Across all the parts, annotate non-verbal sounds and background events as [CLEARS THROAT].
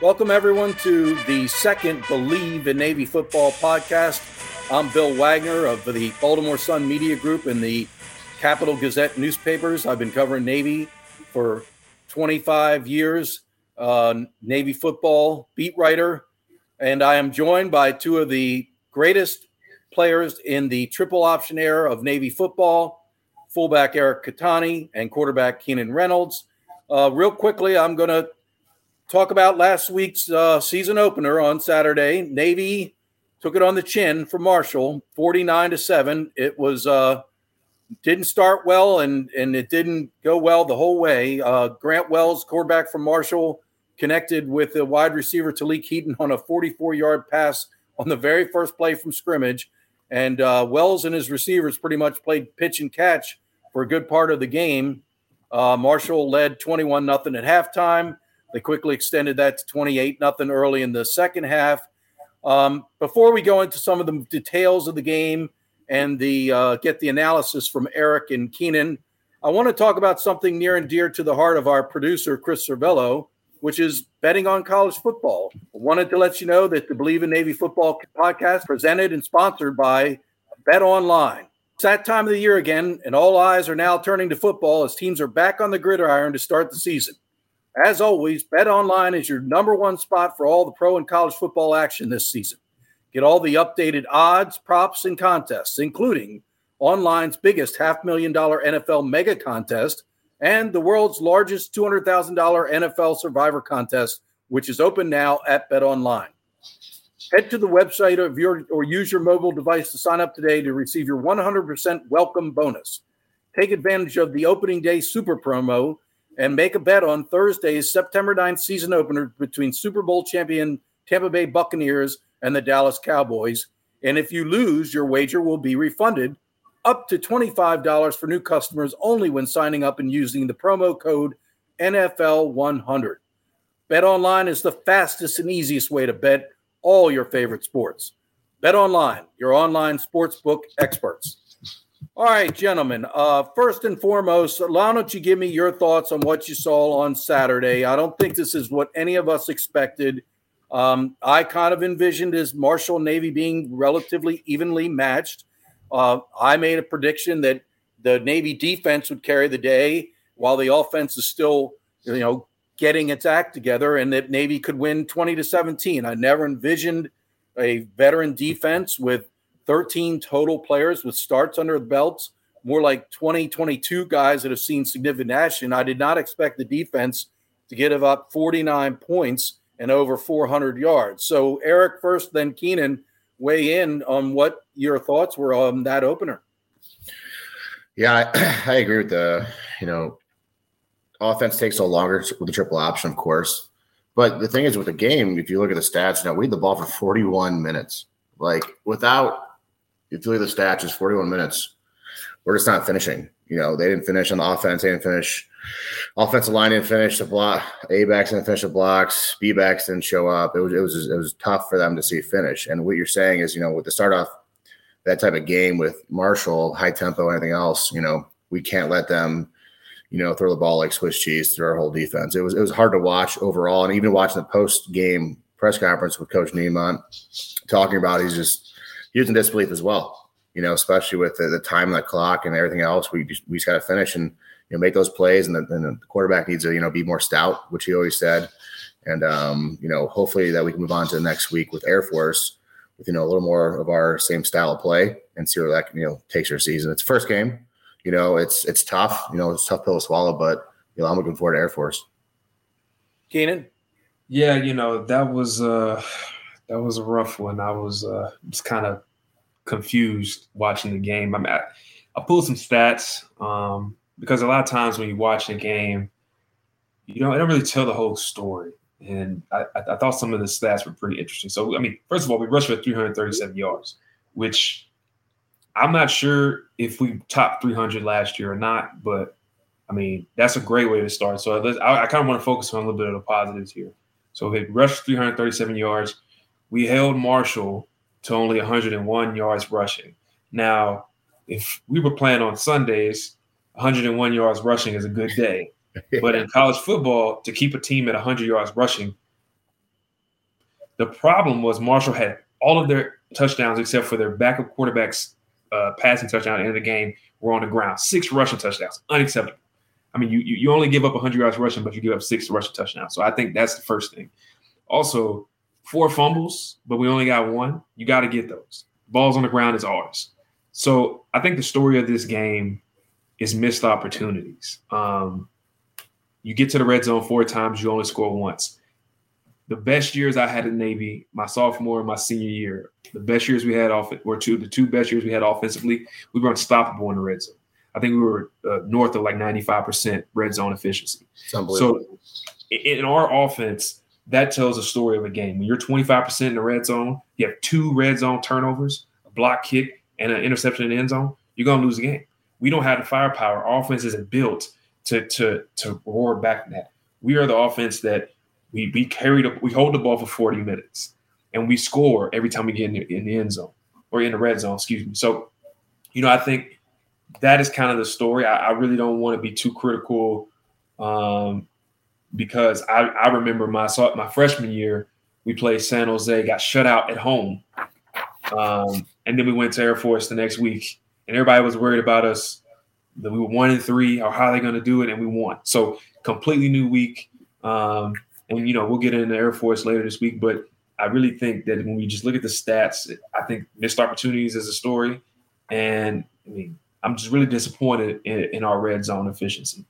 Welcome, everyone, to the second Bleav in Navy Football podcast. I'm Bill Wagner of the Baltimore Sun Media Group and the Capital Gazette newspapers. I've been covering Navy for 25 years, uh, Navy football beat writer, and I am joined by two of the greatest players in the triple option era of Navy football fullback Eric Kettani and quarterback Keenan Reynolds. Uh, real quickly, I'm going to talk about last week's uh, season opener on Saturday. Navy took it on the chin for Marshall, 49 to 7. It was uh, didn't start well and and it didn't go well the whole way. Uh, Grant Wells, quarterback from Marshall, connected with the wide receiver Talik Keaton on a 44-yard pass on the very first play from scrimmage. And uh, Wells and his receivers pretty much played pitch and catch for a good part of the game. Uh, Marshall led 21 nothing at halftime. They quickly extended that to 28 nothing early in the second half. Um, before we go into some of the details of the game and the uh, get the analysis from Eric and Keenan, I want to talk about something near and dear to the heart of our producer Chris Cervello, which is betting on college football. I wanted to let you know that the Bleav in Navy Football podcast presented and sponsored by Bet Online. It's that time of the year again, and all eyes are now turning to football as teams are back on the gridiron to start the season. As always, Bet Online is your number one spot for all the pro and college football action this season. Get all the updated odds, props, and contests, including online's biggest half million dollar NFL mega contest and the world's largest $200,000 NFL survivor contest, which is open now at Bet Online. Head to the website of your or use your mobile device to sign up today to receive your 100% welcome bonus. Take advantage of the opening day super promo and make a bet on Thursday's September 9th season opener between Super Bowl champion Tampa Bay Buccaneers and the Dallas Cowboys. And if you lose, your wager will be refunded up to $25 for new customers only when signing up and using the promo code NFL100. Bet online is the fastest and easiest way to bet all your favorite sports. Bet online, your online sportsbook experts. All right, gentlemen. Uh, first and foremost, why don't you give me your thoughts on what you saw on Saturday? I don't think this is what any of us expected. Um, I kind of envisioned as Marshall Navy being relatively evenly matched. Uh, I made a prediction that the Navy defense would carry the day while the offense is still, you know, getting its act together, and that Navy could win 20 to 17. I never envisioned a veteran defense with 13 total players with starts under the belts, more like 20, 22 guys that have seen significant action. I did not expect the defense to get about 49 points and over 400 yards. So, Eric first, then Keenan, weigh in on what your thoughts were on that opener. Yeah, I, [CLEARS THROAT] I agree with the, you know, offense takes a longer with the triple option, of course. But the thing is, with the game, if you look at the stats, know, we had the ball for 41 minutes. Like, without if you look at the stats, it's 41 minutes. We're just not finishing. You know, they didn't finish on the offense. They didn't finish. Offensive line didn't finish the block. A backs didn't finish the blocks. B backs didn't show up. It was it was it was tough for them to see finish. And what you're saying is, you know, with the start off that type of game with Marshall, high tempo, anything else, you know, we can't let them, you know, throw the ball like Swiss cheese through our whole defense. It was it was hard to watch overall, and even watching the post game press conference with Coach Niumat talking about, he's just he was in disbelief as well. You know, especially with the, the time on the clock and everything else. We just, we just got to finish and you know make those plays, and the, and the, quarterback needs to you know be more stout, which he always said. And um, you know, hopefully that we can move on to the next week with Air Force with you know a little more of our same style of play and see where that you know takes our season. It's first game. You know, it's it's tough. You know, it's tough pill to swallow, but you know, I'm looking forward to Air Force. Keenan. Yeah, you know that was uh that was a rough one. I was uh, just kind of confused watching the game. I mean, I, pulled some stats um, because a lot of times when you watch the game, you know, it don't really tell the whole story. And I, I, thought some of the stats were pretty interesting. So, I mean, first of all, we rushed for 337 yards, which I'm not sure if we topped 300 last year or not, but I mean, that's a great way to start. So I, I kind of want to focus on a little bit of the positives here. So we rushed 337 yards we held Marshall to only 101 yards rushing. Now, if we were playing on Sundays, 101 yards rushing is a good day. [LAUGHS] but in college football, to keep a team at 100 yards rushing, The problem was Marshall had all of their touchdowns except for their backup quarterbacks uh, passing touchdown at the end of the game were on the ground. Six rushing touchdowns, unacceptable. I mean, you you only give up 100 yards rushing, but you give up six rushing touchdowns. So I think that's the first thing. Also, four fumbles, but we only got one. You got to get those. Balls on the ground is ours. So I think the story of this game is missed opportunities. Um, you get to the red zone four times, you only score once. The best years I had in Navy, my sophomore and my senior year, the best years we had off were two the two best years we had offensively. We were unstoppable in the red zone. I think we were uh, north of like 95% red zone efficiency. So in our offense, that tells a story of a game. When you're 25% in the red zone, you have two red zone turnovers, a block kick, and an interception in the end zone, you're going to lose the game. We don't have the firepower. Our offense isn't built to to to roar back that. We are the offense that we we carry the we hold the ball for 40 minutes and we score every time we get in the, in the end zone or in the red zone, excuse me. So, you know, I think that is kind of the story. I, I really don't want to be too critical um, because I, I remember my my freshman year, we played San Jose, got shut out at home, um, and then we went to Air Force the next week, and everybody was worried about us that we were one and three, or how are they going to do it, and we won. So completely new week, um, and you know we'll get into Air Force later this week, but I really think that when we just look at the stats, I think missed opportunities is a story, and I mean I'm just really disappointed in, in our red zone efficiency.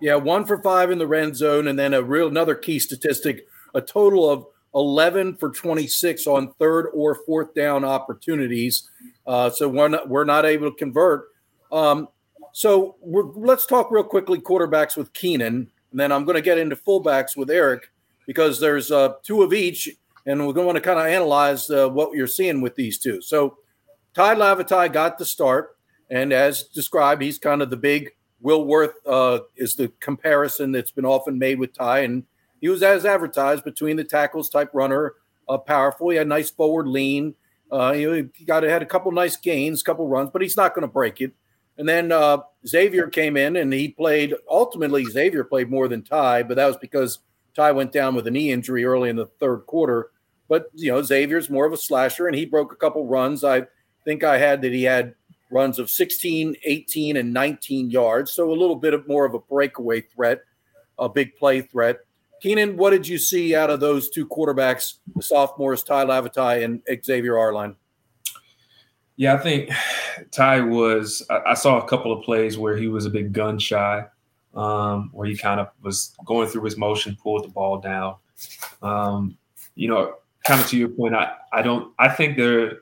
Yeah, one for five in the red zone, and then a real another key statistic: a total of 11 for 26 on third or fourth down opportunities. Uh, so we're not, we're not able to convert. Um, so let's talk real quickly quarterbacks with Keenan, and then I'm going to get into fullbacks with Eric because there's uh, two of each, and we're going to kind of analyze uh, what you're seeing with these two. So Tai Lavatai got the start, and as described, he's kind of the big Will Worth uh, is the comparison that's been often made with Tai, and he was as advertised between the tackles type runner, uh, powerful. He had nice forward lean. Uh, he got had a couple nice gains, a couple runs, but he's not going to break it. And then uh, Xavier came in and he played. Ultimately, Xavier played more than Tai, but that was because Tai went down with a knee injury early in the third quarter. But you know, Xavier's more of a slasher, and he broke a couple runs. I think I had that he had runs of 16, 18, and 19 yards, so a little bit of more of a breakaway threat, a big play threat. Keenan, what did you see out of those two quarterbacks, the sophomores, Tai Lavatai and Xavier Arline? Yeah, I think Tai was. I, saw a couple of plays where he was a bit gun shy, um, where he kind of was going through his motion, pulled the ball down. Um, you know, kind of to your point, I, I don't. I think there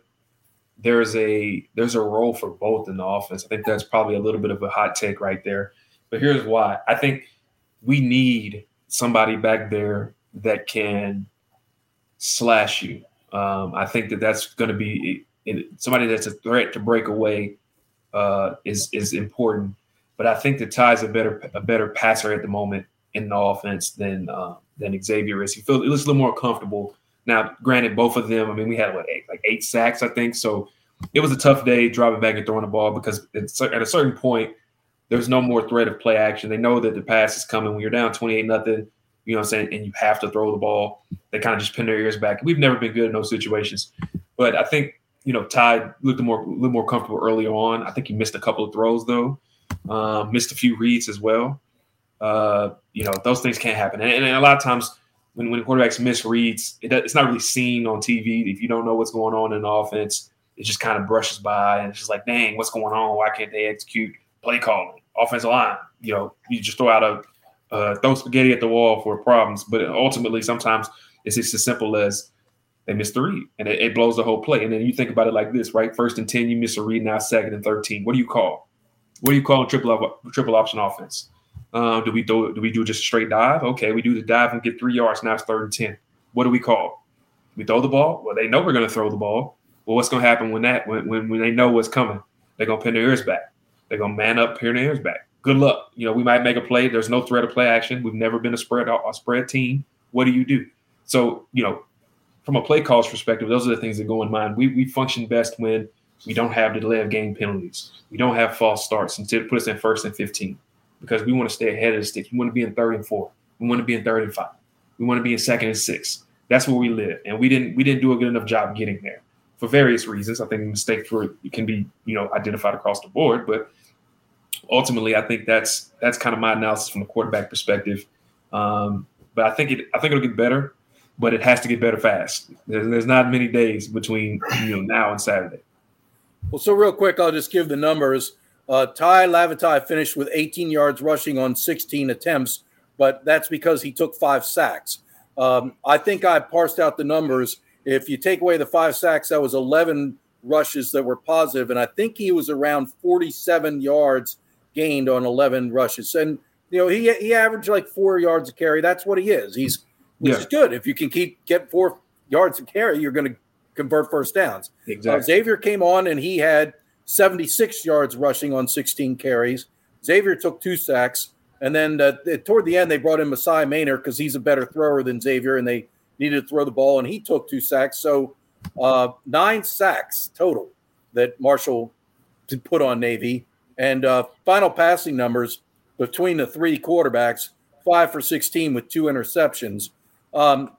there's a there's a role for both in the offense. I think that's probably a little bit of a hot take right there. But here's why. I think we need somebody back there that can slash you. Um, I think that that's going to be somebody that's a threat to break away uh, is is important. But I think that Tai's a better a better passer at the moment in the offense than uh, than Xavier is. He feels he looks a little more comfortable now. Granted, both of them. I mean, we had what eight, like eight sacks, I think. So it was a tough day driving back and throwing the ball because at a certain point there's no more threat of play action. They know that the pass is coming when you're down 28 nothing. You know what I'm saying? And you have to throw the ball. They kind of just pin their ears back. We've never been good in those situations. But I think you know, Tai looked more a little more comfortable early on. I think he missed a couple of throws though, um, missed a few reads as well. Uh, you know, those things can't happen, and, and, a lot of times when when quarterbacks misreads, it, it's not really seen on TV. If you don't know what's going on in the offense, it just kind of brushes by, and it's just like, dang, what's going on? Why can't they execute play calling, offensive line? You know, you just throw out a uh, throw spaghetti at the wall for problems, but ultimately, sometimes it's just as simple as they miss the read, and it, it, blows the whole play. And then you think about it like this, right? First and ten, you miss a read. Now second and thirteen. What do you call? What do you call a triple triple option offense? Uh, do we do do we do just a straight dive? Okay, we do the dive and get three yards. Now it's third and ten. What do we call? We throw the ball. Well, they know we're going to throw the ball. Well, what's going to happen when that when, when when they know what's coming? They're going to pin their ears back. They're going to man up, pin their ears back. Good luck. You know, we might make a play. There's no threat of play action. We've never been a spread a spread team. What do you do? So you know, from a play calls perspective, those are the things that go in mind. We we function best when we don't have the delay of game penalties. We don't have false starts and to put us in first and 15 because we want to stay ahead of the stick. We want to be in third and four. We want to be in third and five. We want to be in second and six. That's where we live, and we didn't we didn't do a good enough job getting there for various reasons. I think mistakes were can be you know identified across the board, but ultimately, I think that's that's kind of my analysis from a quarterback perspective. Um, but I think it I think it'll get better, but it has to get better fast. There's, there's not many days between you know now and Saturday. Well, so real quick, I'll just give the numbers. Uh, Tai Lavatai finished with 18 yards rushing on 16 attempts, but that's because he took five sacks. Um, I think I parsed out the numbers. If you take away the five sacks, that was 11 rushes that were positive, and I think he was around 47 yards gained on 11 rushes. And you know, he he averaged like four yards a carry. That's what he is. He's which yeah. good. If you can keep get four yards a carry, you're going to convert first downs. Exactly. Uh, Xavier came on and he had 76 yards rushing on 16 carries. Xavier took two sacks. And then uh, toward the end, they brought in Maasai Maynor because he's a better thrower than Xavier, and they needed to throw the ball, and he took two sacks. So uh, nine sacks total that Marshall put on Navy. And uh, final passing numbers between the three quarterbacks five for 16 with two interceptions. Um,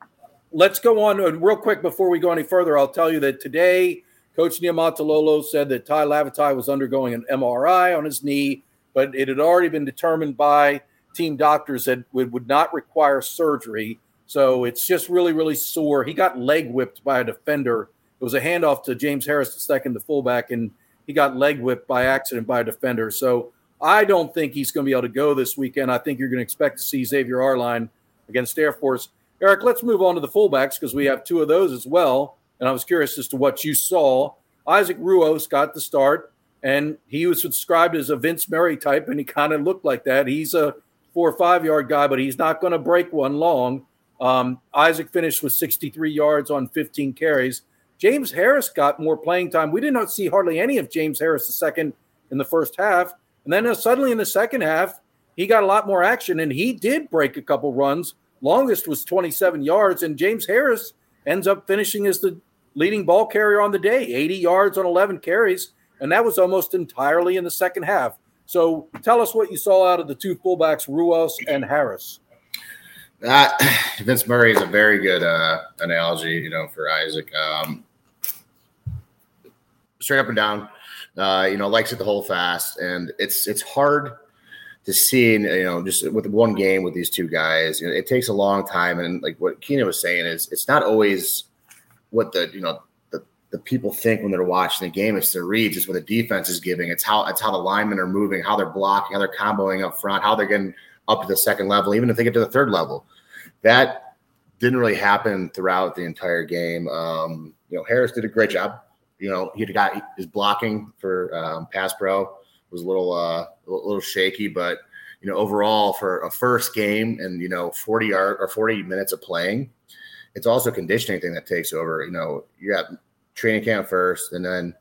let's go on uh, real quick before we go any further. I'll tell you that today, Coach Niumatalolo said that Tai Lavatai was undergoing an MRI on his knee, but it had already been determined by team doctors that would, would not require surgery. So it's just really, really sore. He got leg whipped by a defender. It was a handoff to James Harris, second, the fullback, and he got leg whipped by accident by a defender. So I don't think he's going to be able to go this weekend. I think you're going to expect to see Xavier Arline against Air Force. Eric, let's move on to the fullbacks because we have two of those as well. And I was curious as to what you saw. Isaac Ruoss got the start, and he was described as a Vince Murray type, and he kind of looked like that. He's a four or five yard guy, but he's not going to break one long. Um, Isaac finished with 63 yards on 15 carries. James Harris got more playing time. We did not see hardly any of James Harris the second in the first half. And then uh, suddenly in the second half, he got a lot more action and he did break a couple runs longest was 27 yards. And James Harris ends up finishing as the leading ball carrier on the day, 80 yards on 11 carries. And that was almost entirely in the second half. So tell us what you saw out of the two fullbacks, Ruoss and Harris. Uh, [SIGHS] Vince Murray is a very good uh, analogy, you know, for Isaac. Um, straight up and down, uh, you know, likes it the whole fast, and it's it's hard to see, you know, just with one game with these two guys, you know, it takes a long time. And like what Keenan was saying is, it's not always what the you know the, the people think when they're watching the game. It's the reads. It's what the defense is giving. It's how it's how the linemen are moving, how they're blocking, how they're comboing up front, how they're getting up to the second level, even if they get to the third level. That didn't really happen throughout the entire game. Um, you know, Harris did a great job. You know, he got his blocking for um, pass pro was a little uh, a little shaky, but you know overall for a first game and you know 40 yard or 40 minutes of playing, it's also conditioning thing that takes over. You know, you got training camp first, and then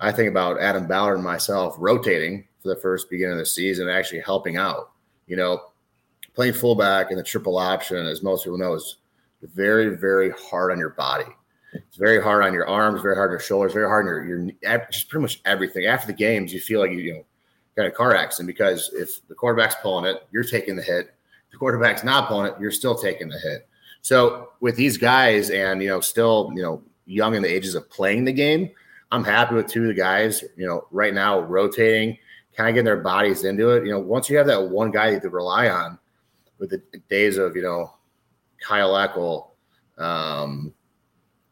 I think about Adam Ballard and myself rotating for the first beginning of the season, actually helping out. You know, playing fullback in the triple option, as most people know, is very, very hard on your body. It's very hard on your arms, very hard on your shoulders, very hard on your, your just pretty much everything. After the games, you feel like you, you know got a car accident because if the quarterback's pulling it, you're taking the hit. If the quarterback's not pulling it, you're still taking the hit. So with these guys and you know still you know young in the ages of playing the game, I'm happy with two of the guys. You know right now rotating, kind of getting their bodies into it. You know once you have that one guy you can rely on, with the days of you know Kyle Eckel, um,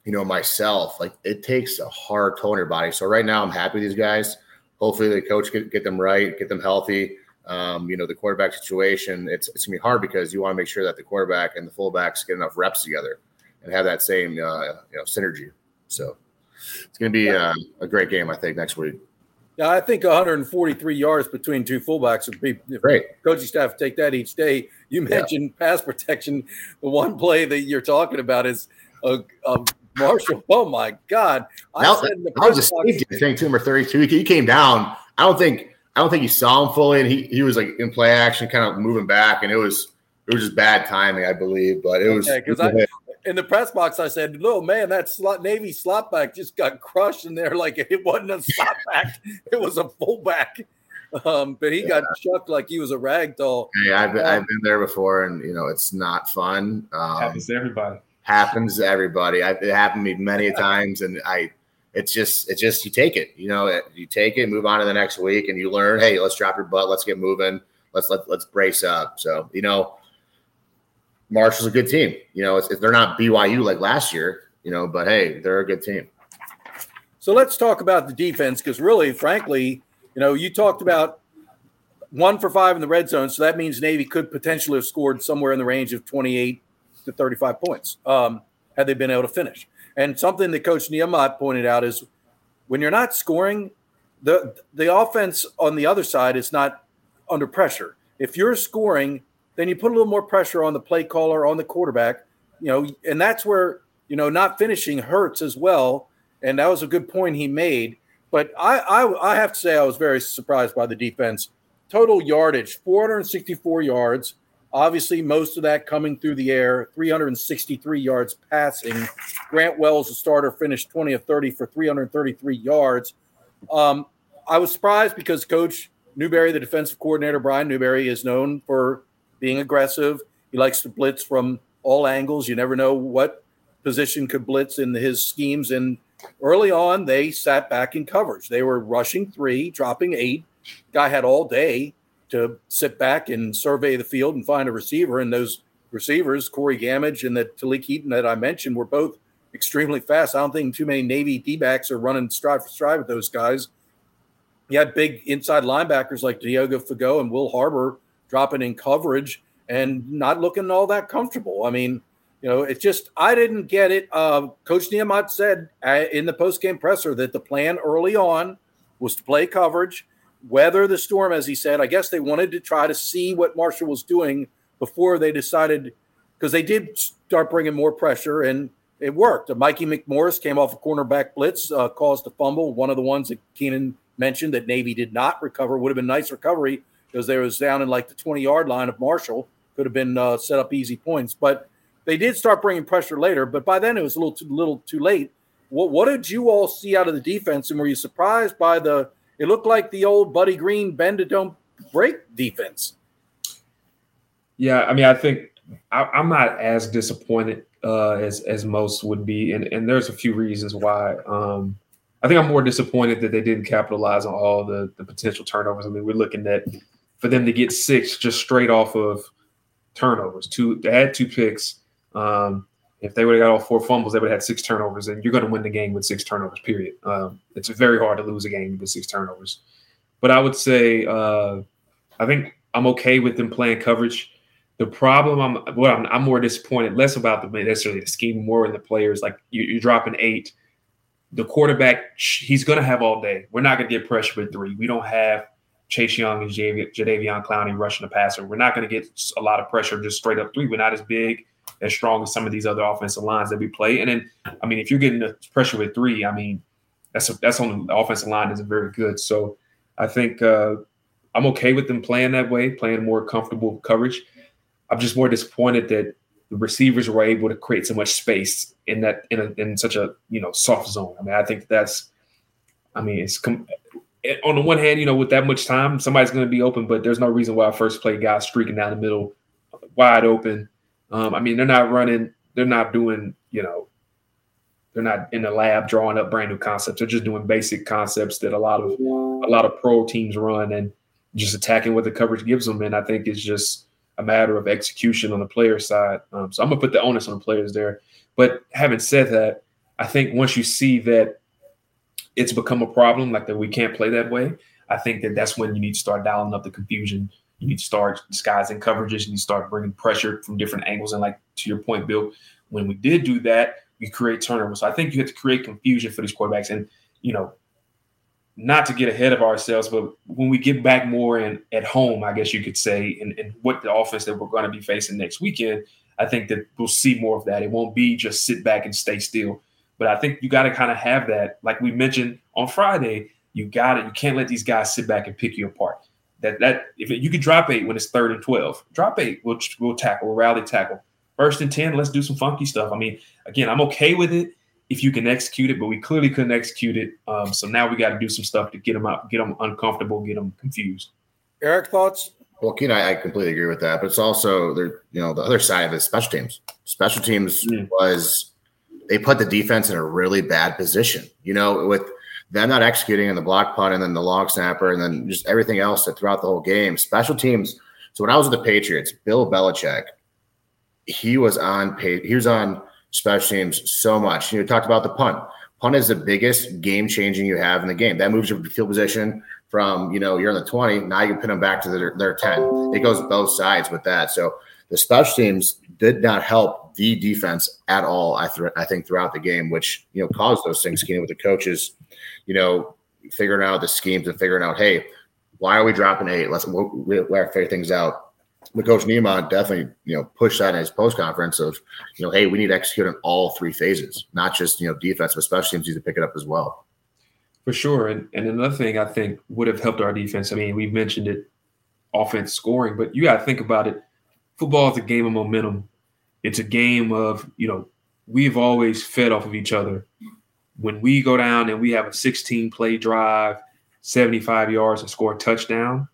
you know myself, like it takes a hard toll on your body. So right now I'm happy with these guys hopefully the coach get, get them right, get them healthy. Um, you know, the quarterback situation, it's, it's gonna be hard because you want to make sure that the quarterback and the fullbacks get enough reps together and have that same, uh, you know, synergy. So it's going to be uh, a great game, I think, next week. Yeah, I think 143 yards between two fullbacks would be great. Coaching staff take that each day. You mentioned yeah. pass protection. The one play that you're talking about is a, a Marshall. [LAUGHS] Oh my God! I that, that was a safety thing to him or 32. He came down. I don't think I don't think he saw him fully, and he he was like in play action, kind of moving back, and it was it was just bad timing, I believe. But it was because I in the press box I said, "No man, that slot Navy slot back just got crushed in there. [LAUGHS] Like it wasn't a slot [LAUGHS] back; it was a fullback." Um, but he yeah. got chucked like he was a rag doll. Hey, I've been, um, I've been there before, and you know it's not fun. Um, happens to everybody happens to everybody. I, it happened to me many [LAUGHS] times, and I it's just it's just you take it. You know, you take it, move on to the next week, and you learn. Hey, let's drop your butt. Let's get moving. Let's let let's brace up. So you know, Marshall's a good team. You know, if they're not BYU like last year, you know, but hey, they're a good team. So let's talk about the defense because really, frankly, you know, you talked about one for five in the red zone, so that means Navy could potentially have scored somewhere in the range of 28 to 35 points um, had they been able to finish. And something that Coach Nehemiah pointed out is when you're not scoring, the the offense on the other side is not under pressure. If you're scoring, then you put a little more pressure on the play caller, on the quarterback, you know, and that's where, you know, not finishing hurts as well. And that was a good point he made. But I, I, I have to say, I was very surprised by the defense. Total yardage 464 yards. Obviously, most of that coming through the air, 363 yards passing. Grant Wells, the starter, finished 20 of 30 for 333 yards. Um, I was surprised because Coach Newberry, the defensive coordinator, Brian Newberry, is known for being aggressive. He likes to blitz from all angles. You never know what position could blitz in his schemes. And early on, they sat back in coverage. They were rushing three, dropping eight. Guy had all day to sit back and survey the field and find a receiver. And those receivers, Corey Gammage and the Talik Keaton that I mentioned, were both extremely fast. I don't think too many Navy D backs are running stride for stride with those guys. You had big inside linebackers like Diego Fagot and Will Harbor dropping in coverage and not looking all that comfortable. I mean, you know, it's just I didn't get it. Uh, Coach Nehemiah said uh, in the post game presser that the plan early on was to play coverage weather the storm, as he said. I guess they wanted to try to see what Marshall was doing before they decided, because they did start bringing more pressure, and it worked. Mikey McMorris came off a cornerback blitz, uh, caused a fumble. One of the ones that Keenan mentioned that Navy did not recover would have been nice recovery because they was down in like the 20 yard line of Marshall. Could have been uh, set up easy points, but they did start bringing pressure later. But by then it was a little too, little too late. What, what did you all see out of the defense, and were you surprised by the it looked like the old Buddy Green bend it don't break defense. Yeah, I mean, I think I, am not as disappointed uh, as as most would be, and and there's a few reasons why. Um, I think I'm more disappointed that they didn't capitalize on all the the potential turnovers. I mean, we're looking at for them to get six just straight off of turnovers. Two, they had two picks. Um, if they would have got all four fumbles, they would have had six turnovers, and you're going to win the game with six turnovers. Period. Um, it's very hard to lose a game with six turnovers. But I would say uh, I think I'm okay with them playing coverage. The problem I'm well, I'm, I'm more disappointed less about the necessarily the scheme, more in the players. Like you, are dropping eight. The quarterback, he's going to have all day. We're not going to get pressure with three. We don't have Chase Young as strong as some of these other offensive lines that we play. And then, I mean, if you're getting the pressure with three, I mean, that's a, that's on the offensive line isn't very good. So I think uh, I'm okay with them playing that way, playing more comfortable coverage. I'm just more disappointed that the receivers were able to create so much space in that in, a, in such a you know soft zone. I mean, I think that's, I mean, it's com- on the one hand, you know, with that much time, somebody's going to be open, but there's no reason why a first play guy streaking down the middle, wide open, um, I mean, they're not running, they're not doing, you know, they're not in the lab drawing up brand new concepts. They're just doing basic concepts that a lot of a lot of pro teams run and just attacking what the coverage gives them. And I think it's just a matter of execution on the player side. Um, so I'm gonna put the onus on the players there. But having said that, I think once you see that it's become a problem, like that we can't play that way, I think that that's when you need to start dialing up the confusion you start disguising coverages and you start bringing pressure from different angles. And like to your point, Bill, when we did do that, we create turnovers. So I think you have to create confusion for these quarterbacks. And, you know, not to get ahead of ourselves, but when we get back more in at home, I guess you could say, and, and what the offense that we're going to be facing next weekend, I think that we'll see more of that. It won't be just sit back and stay still. But I think you got to kind of have that, like we mentioned on Friday, you got it. You can't let these guys sit back and pick you apart that that if it, you can drop eight when it's third and twelve, drop eight. We'll we'll tackle, we'll rally tackle. First and ten, let's do some funky stuff. I mean, again, I'm okay with it if you can execute it, but we clearly couldn't execute it. Um, so now we got to do some stuff to get them out, get them uncomfortable, get them confused. Eric, thoughts? Well, Keen, I, I, completely agree with that, but it's also there. You know, the other side of it, special teams. Special teams mm. was they put the defense in a really bad position. You know, with them not executing in the block punt and then the long snapper and then just everything else that throughout the whole game. Special teams. So when I was with the Patriots, Bill Belichick, he was on he was on special teams so much. You know, talked about the punt. Punt is the biggest game changing you have in the game. That moves your field position from, you know, you're in the 20, now you can pin them back to their, their 10. It goes both sides with that. So the special teams did not help the defense at all, I, th- I think, throughout the game, which, you know, caused those things, you with the coaches, you know, figuring out the schemes and figuring out, hey, why are we dropping eight? Let's we, we, we figure things out. The coach Niumat definitely, you know, pushed that in his post conference of, you know, hey, we need to execute on all three phases, not just you know defense, but special teams need to pick it up as well. For sure. And, and another thing I think would have helped our defense. I mean, we've mentioned it, offense scoring, but you got to think about it. Football is a game of momentum. It's a game of, you know, we've always fed off of each other. When we go down and we have a 16 play drive, 75 yards and score a touchdown,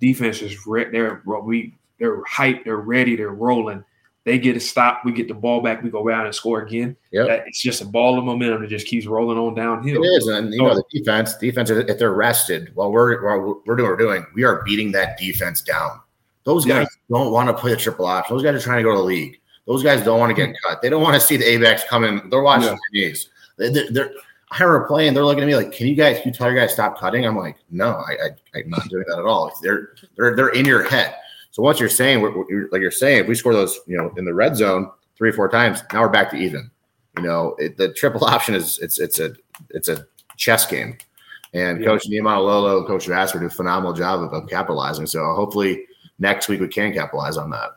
defense is re- they're we they're hyped, they're ready, they're rolling. They get a stop, we get the ball back, we go around and score again. Yeah, it's just a ball of momentum that just keeps rolling on downhill. It is, and you so, know the defense, defense. If they're rested while we're while we're doing what we're doing, we are beating that defense down. Those guys. Don't want to play a triple option. Those guys are trying to go to the league. Those guys don't want to get hmm. cut. They don't want to see the A-backs coming. They're watching yeah. their knees. They, are I remember playing. They're looking at me like, "Can you guys? Can you tell your guys stop cutting?" I'm like, "No, I, I, am not doing that at all." They're they're they're in your head. So once you're saying, like you're saying, if we score those, you know, in the red zone three or four times, now we're back to even. You know, it, the triple [LAUGHS] option is it's it's a it's a chess game, and yeah. Coach Niumatalolo, Coach Vassar do a phenomenal job of, of capitalizing. So hopefully next week we can capitalize on that.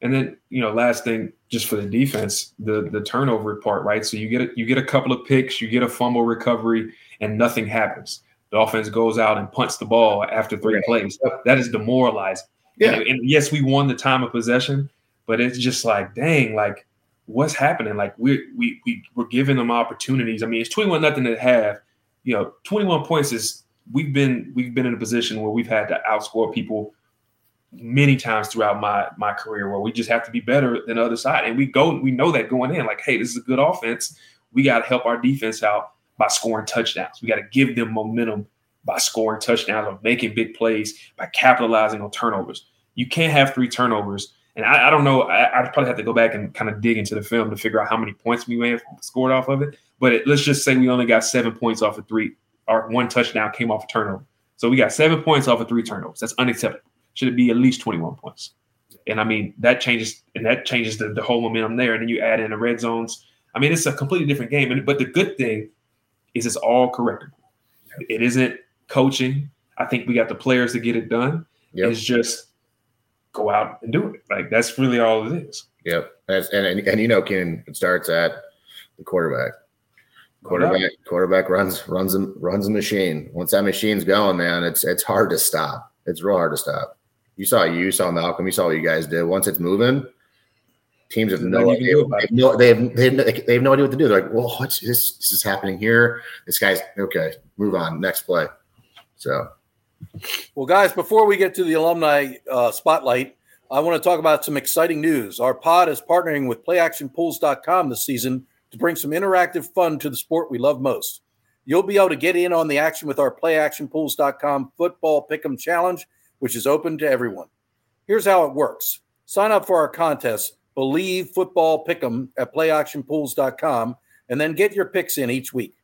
And then you know, last thing, just for the defense, the the turnover part, right? So you get a, you get a couple of picks, you get a fumble recovery, and nothing happens. The offense goes out and punts the ball after three plays. That is demoralizing. Yeah. And, and, yes, we won the time of possession, but it's just like, dang, like what's happening? Like we we we we're giving them opportunities. I mean, it's 21 nothing to have. You know, 21 points is we've been we've been in a position where we've had to outscore people many times throughout my my career where we just have to be better than the other side. And we go, we know that going in, like, hey, this is a good offense. We got to help our defense out by scoring touchdowns. We got to give them momentum by scoring touchdowns or making big plays by capitalizing on turnovers. You can't have three turnovers. And I, I don't know. I, would probably have to go back and kind of dig into the film to figure out how many points we may have scored off of it. But it, let's just say we only got seven points off of three. Our one touchdown came off a turnover. So we got seven points off of three turnovers. That's unacceptable. Should it be at least 21 points? And I mean, that changes and that changes the, the whole momentum there. And then you add in the red zones. I mean, it's a completely different game. And, but the good thing is it's all correctable. It isn't coaching. I think we got the players to get it done. Yep. It's just go out and do it. Like that's really all it is. Yep. And and, and you know, Ken, it starts at the quarterback. Quarterback quarterback runs runs runs a machine. Once that machine's going, man, it's it's hard to stop. It's real hard to stop. You saw you, you saw Malcolm, you saw what you guys did. Once it's moving, teams have no idea. They have no, they, have, they, have, they have no idea what to do. They're like, well, what's this? This is happening here. This guy's okay. Move on. Next play. So, well, guys, before we get to the alumni uh, spotlight, I want to talk about some exciting news. Our pod is partnering with PlayActionPools.com this season to bring some interactive fun to the sport we love most. You'll be able to get in on the action with our PlayActionPools.com Football Pick'em Challenge, which is open to everyone. Here's how it works: sign up for our contest, Bleav Football Pick'em at PlayActionPools.com, and then get your picks in each week.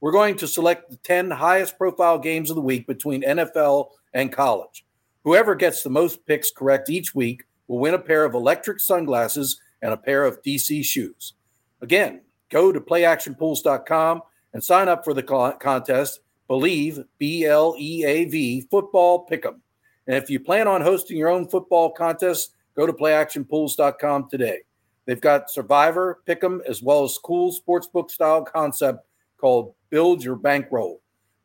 We're going to select the 10 highest profile games of the week between NFL and college. Whoever gets the most picks correct each week will win a pair of electric sunglasses and a pair of DC shoes. Again, go to playactionpools.com and sign up for the contest. Bleav, B L E A V, football pick'em. And if you plan on hosting your own football contest, go to playactionpools.com today. They've got Survivor, Pick'em, as well as cool sportsbook style concept called Build Your Bankroll.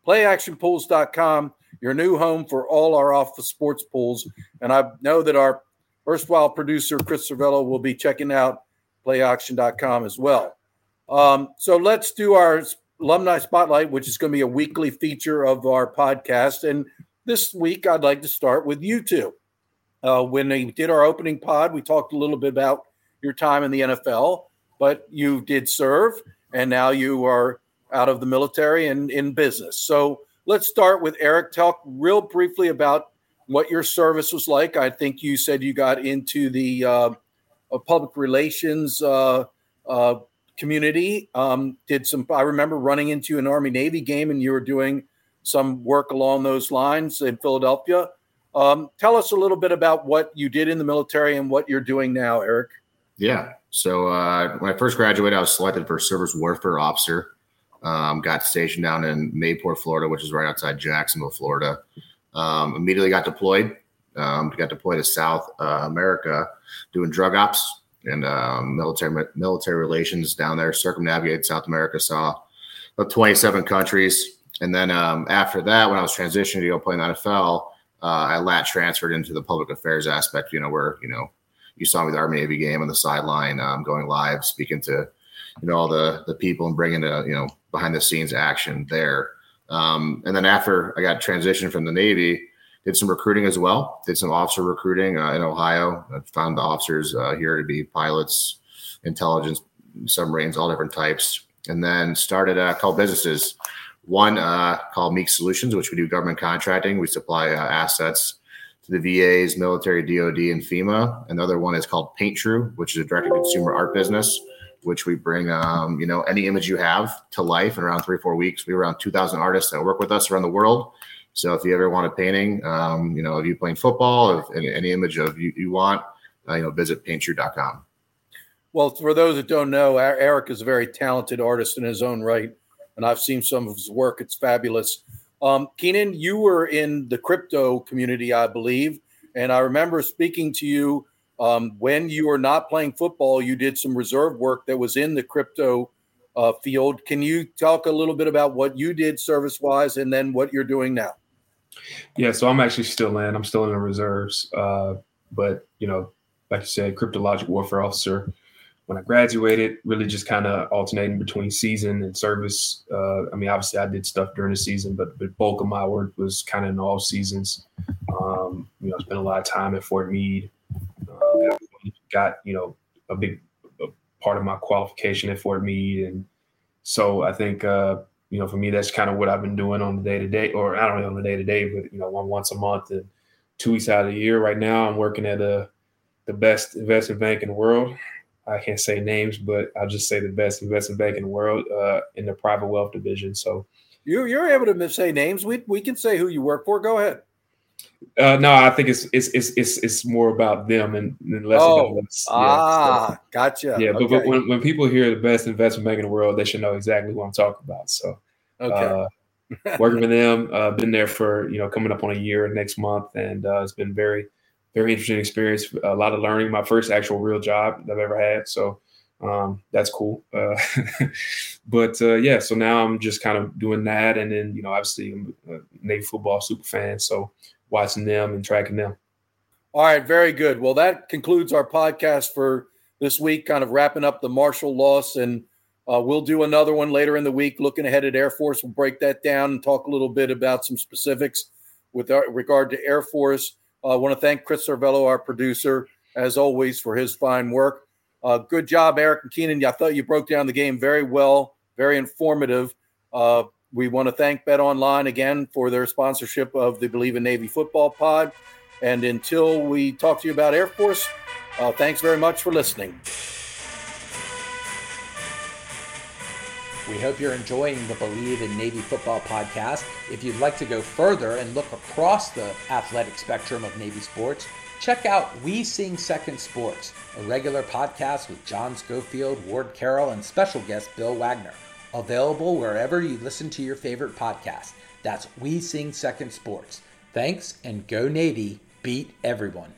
PlayActionPools.com, your new home for all our off the sports pools. And I know that our erstwhile producer, Chris Cervello, will be checking out playauction.com as well. Um, so let's do our alumni spotlight, which is going to be a weekly feature of our podcast. And this week I'd like to start with you two. Uh, when we did our opening pod, we talked a little bit about your time in the NFL, but you did serve, and now you are out of the military and in business. So let's start with Eric. Talk real briefly about what your service was like. I think you said you got into the uh, public relations uh, uh, community. Um, did some? I remember running into an Army Navy game, and you were doing some work along those lines in Philadelphia. Um, tell us a little bit about what you did in the military and what you're doing now, Eric. Yeah. So uh, when I first graduated, I was selected for surface warfare officer. Um, got stationed down in Mayport, Florida, which is right outside Jacksonville, Florida. Um, immediately got deployed. Um, got deployed to South uh, America doing drug ops and um, military military relations down there. Circumnavigated South America, saw about 27 countries. And then um, after that, when I was transitioning to go play in the NFL, uh, I lat transferred into the public affairs aspect. You know, where you know you saw me the Army Navy game on the sideline, um, going live, speaking to you know all the the people and bringing a you know behind the scenes action there. Um, and then after I got transitioned from the Navy, did some recruiting as well. Did some officer recruiting uh, in Ohio. I found the officers uh, here to be pilots, intelligence, submarines, all different types. And then started a couple businesses. One uh, called Meek Solutions, which we do government contracting. We supply uh, assets to the VAs, military, DoD, and FEMA. Another one is called Paint True, which is a direct-to-consumer art business, which we bring, um, you know, any image you have to life in around three or four weeks. We have around 2,000 artists that work with us around the world. So if you ever want a painting, um, you know, of you playing football, if any, any image of you, you want, uh, you know, visit painttrue.com. Well, for those that don't know, Eric is a very talented artist in his own right, and I've seen some of his work. It's fabulous. Um, Keenan, you were in the crypto community, I believe, and I remember speaking to you um, when you were not playing football. You did some reserve work that was in the crypto uh, field. Can you talk a little bit about what you did service wise, and then what you're doing now? Yeah, so I'm actually still in. I'm still in the reserves, uh, but you know, like you said, cryptologic warfare officer when I graduated, really just kind of alternating between season and service. Uh, I mean, obviously, I did stuff during the season, but the bulk of my work was kind of in all seasons. Um, you know, I spent a lot of time at Fort Meade. Uh, got you know a big a part of my qualification at Fort Meade, and so I think uh, you know for me that's kind of what I've been doing on the day to day, or I don't know on the day to day, but you know one once a month and two weeks out of the year. Right now, I'm working at a the best investment bank in the world. I can't say names, but I'll just say the best investment bank in the world uh, in the private wealth division. So you, you're able to say names. We, we can say who you work for. Go ahead. Uh, no, I think it's it's it's it's, it's more about them and, and less oh, about us. Yeah, ah, so, gotcha. Yeah, okay. but, but when, when people hear the best investment bank in the world, they should know exactly what I'm talking about. So, okay. Uh, [LAUGHS] working with them, uh, been there for you know coming up on a year next month, and uh, it's been very very interesting experience. A lot of learning. My first actual real job I've ever had. So um, that's cool. Uh, [LAUGHS] but uh, yeah, so now I'm just kind of doing that, and then you know, obviously, I'm a Navy football super fan, so watching them and tracking them. All right, very good. Well, that concludes our podcast for this week. Kind of wrapping up the Marshall loss, and uh, we'll do another one later in the week. Looking ahead at Air Force, we'll break that down and talk a little bit about some specifics with regard to Air Force. Uh, I want to thank Chris Cervello, our producer, as always, for his fine work. Uh, good job, Eric and Keenan. I thought you broke down the game very well, very informative. Uh, we want to thank Bet Online again for their sponsorship of the Bleav in Navy Football Pod. And until we talk to you about Air Force, uh, thanks very much for listening. We hope you're enjoying the Bleav in Navy Football podcast. If you'd like to go further and look across the athletic spectrum of Navy sports, check out We Sing Second Sports, a regular podcast with John Schofield, Ward Carroll, and special guest Bill Wagner. Available wherever you listen to your favorite podcast. That's We Sing Second Sports. Thanks and go Navy. Beat everyone.